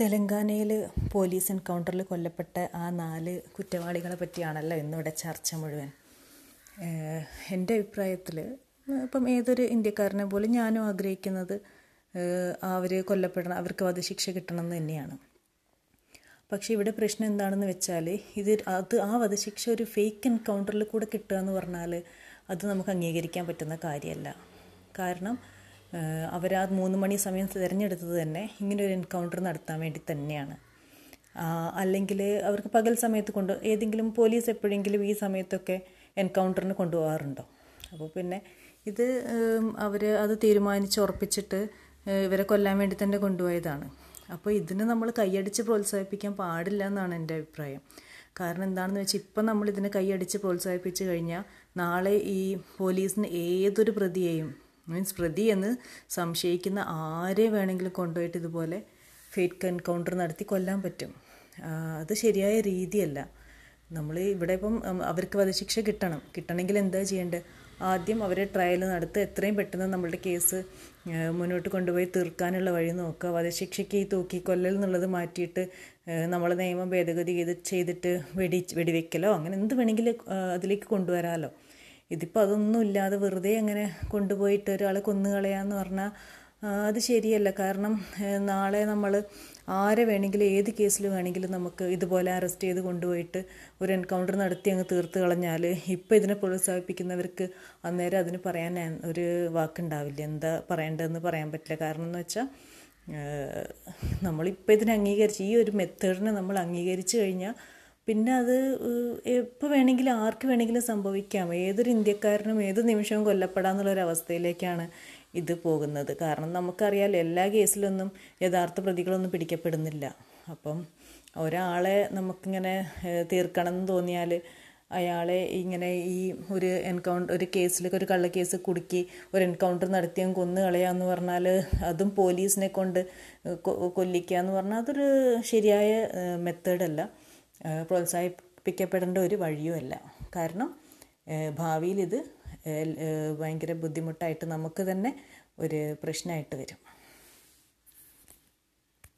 തെലങ്കാനയിൽ പോലീസ് എൻകൗണ്ടറിൽ കൊല്ലപ്പെട്ട ആ നാല് കുറ്റവാളികളെ പറ്റിയാണല്ലോ ഇന്നിവിടെ ചർച്ച മുഴുവൻ. എന്റെ അഭിപ്രായത്തിൽ ഇപ്പം ഏതൊരു ഇന്ത്യക്കാരനെ പോലും ഞാനും ആഗ്രഹിക്കുന്നത് അവർ കൊല്ലപ്പെടണം അവർക്ക് വധശിക്ഷ കിട്ടണം എന്ന് തന്നെയാണ്. പക്ഷേ ഇവിടെ പ്രശ്നം എന്താണെന്ന് വെച്ചാൽ ഇത് അത് ആ വധശിക്ഷ ഒരു ഫേക്ക് എൻകൗണ്ടറിൽ കൂടെ കിട്ടുക എന്ന് പറഞ്ഞാൽ അത് നമുക്ക് അംഗീകരിക്കാൻ പറ്റുന്ന കാര്യമല്ല. കാരണം അവർ ആ മൂന്ന് മണി സമയം തിരഞ്ഞെടുത്തത് തന്നെ ഇങ്ങനെ ഒരു എൻകൗണ്ടർ നടത്താൻ വേണ്ടി തന്നെയാണ്. അല്ലെങ്കിൽ അവർക്ക് പകൽ സമയത്ത് കൊണ്ട് ഏതെങ്കിലും പോലീസ് എപ്പോഴെങ്കിലും ഈ സമയത്തൊക്കെ എൻകൗണ്ടറിന് കൊണ്ടുപോകാറുണ്ടോ? അപ്പോൾ പിന്നെ ഇത് അവർ അത് തീരുമാനിച്ച് ഉറപ്പിച്ചിട്ട് ഇവരെ കൊല്ലാൻ വേണ്ടി തന്നെ കൊണ്ടുപോയതാണ്. അപ്പോൾ ഇതിന് നമ്മൾ കൈയടിച്ച് പ്രോത്സാഹിപ്പിക്കാൻ പാടില്ല എന്നാണ് എന്റെ അഭിപ്രായം. കാരണം എന്താണെന്ന് വെച്ചാൽ ഇപ്പം നമ്മൾ ഇതിനെ കൈയടിച്ച് പ്രോത്സാഹിപ്പിച്ച് കഴിഞ്ഞാൽ നാളെ ഈ പോലീസിന് ഏതൊരു പ്രതിയെയും മീൻസ് പ്രതി എന്ന് സംശയിക്കുന്ന ആരെ വേണമെങ്കിലും കൊണ്ടുപോയിട്ട് ഇതുപോലെ ഫേക്ക് എൻകൗണ്ടർ നടത്തി കൊല്ലാൻ പറ്റും. അത് ശരിയായ രീതിയല്ല. നമ്മൾ ഇവിടെ ഇപ്പം അവർക്ക് വധശിക്ഷ കിട്ടണം. കിട്ടണമെങ്കിൽ എന്താ ചെയ്യേണ്ടത്? ആദ്യം അവരെ ട്രയൽ നടത്ത് എത്രയും പെട്ടെന്ന് നമ്മളുടെ കേസ് മുന്നോട്ട് കൊണ്ടുപോയി തീർക്കാനുള്ള വഴി നോക്കുക. വധശിക്ഷയ്ക്ക് ഈ തൂക്കിക്കൊല്ലൽ എന്നുള്ളത് മാറ്റിയിട്ട് നമ്മൾ നിയമം ഭേദഗതി ചെയ്ത് ചെയ്തിട്ട് വെടി വെടിവെക്കലോ അങ്ങനെ എന്ത് വേണമെങ്കിലും അതിലേക്ക് കൊണ്ടുവരാമല്ലോ ഇതിപ്പോൾ അതൊന്നും ഇല്ലാതെ വെറുതെ അങ്ങനെ കൊണ്ടുപോയിട്ട് ഒരാളെ കൊന്നുകളയാന്ന് പറഞ്ഞാൽ അത് ശരിയല്ല. കാരണം നാളെ നമ്മൾ ആരെ വേണമെങ്കിലും ഏത് കേസിൽ വേണമെങ്കിലും നമുക്ക് ഇതുപോലെ അറസ്റ്റ് ചെയ്ത് കൊണ്ടുപോയിട്ട് ഒരു എൻകൗണ്ടർ നടത്തി അങ്ങ് തീർത്ത് കളഞ്ഞാൽ ഇപ്പം ഇതിനെ പ്രോത്സാഹിപ്പിക്കുന്നവർക്ക് അന്നേരം അതിന് പറയാൻ ഒരു വാക്കുണ്ടാവില്ല. എന്താ പറയേണ്ടതെന്ന് പറയാൻ പറ്റില്ല. കാരണം എന്ന് വെച്ചാൽ നമ്മളിപ്പോൾ ഇതിനെ അംഗീകരിച്ച് ഈ ഒരു മെത്തേഡിനെ നമ്മൾ അംഗീകരിച്ച് കഴിഞ്ഞാൽ പിന്നെ അത് എപ്പോൾ വേണമെങ്കിലും ആർക്ക് വേണമെങ്കിലും സംഭവിക്കാം. ഏതൊരു ഇന്ത്യക്കാരനും ഏത് നിമിഷവും കൊല്ലപ്പെടാമെന്നുള്ളൊരവസ്ഥയിലേക്കാണ് ഇത് പോകുന്നത്. കാരണം നമുക്കറിയാം എല്ലാ കേസിലൊന്നും യഥാർത്ഥ പ്രതികളൊന്നും പിടിക്കപ്പെടുന്നില്ല. അപ്പം ഒരാളെ നമുക്കിങ്ങനെ തീർക്കണം എന്ന് തോന്നിയാൽ അയാളെ ഇങ്ങനെ ഈ ഒരു എൻകൗണ്ടർ ഒരു കേസിലൊക്കെ ഒരു കള്ളക്കേസ് കുടുക്കി ഒരു എൻകൗണ്ടർ നടത്തിയും കൊന്നു കളയാന്ന് പറഞ്ഞാൽ അതും പോലീസിനെ കൊണ്ട് കൊല്ലിക്കുക എന്ന് പറഞ്ഞാൽ അതൊരു ശരിയായ മെത്തേഡല്ല. പ്രോത്സാഹിപ്പിക്കപ്പെടേണ്ട ഒരു വഴിയുമല്ല കാരണം ഭാവിയിൽ ഇത് ഭയങ്കര ബുദ്ധിമുട്ടായിട്ട് നമുക്ക് തന്നെ ഒരു പ്രശ്നമായിട്ട് വരും.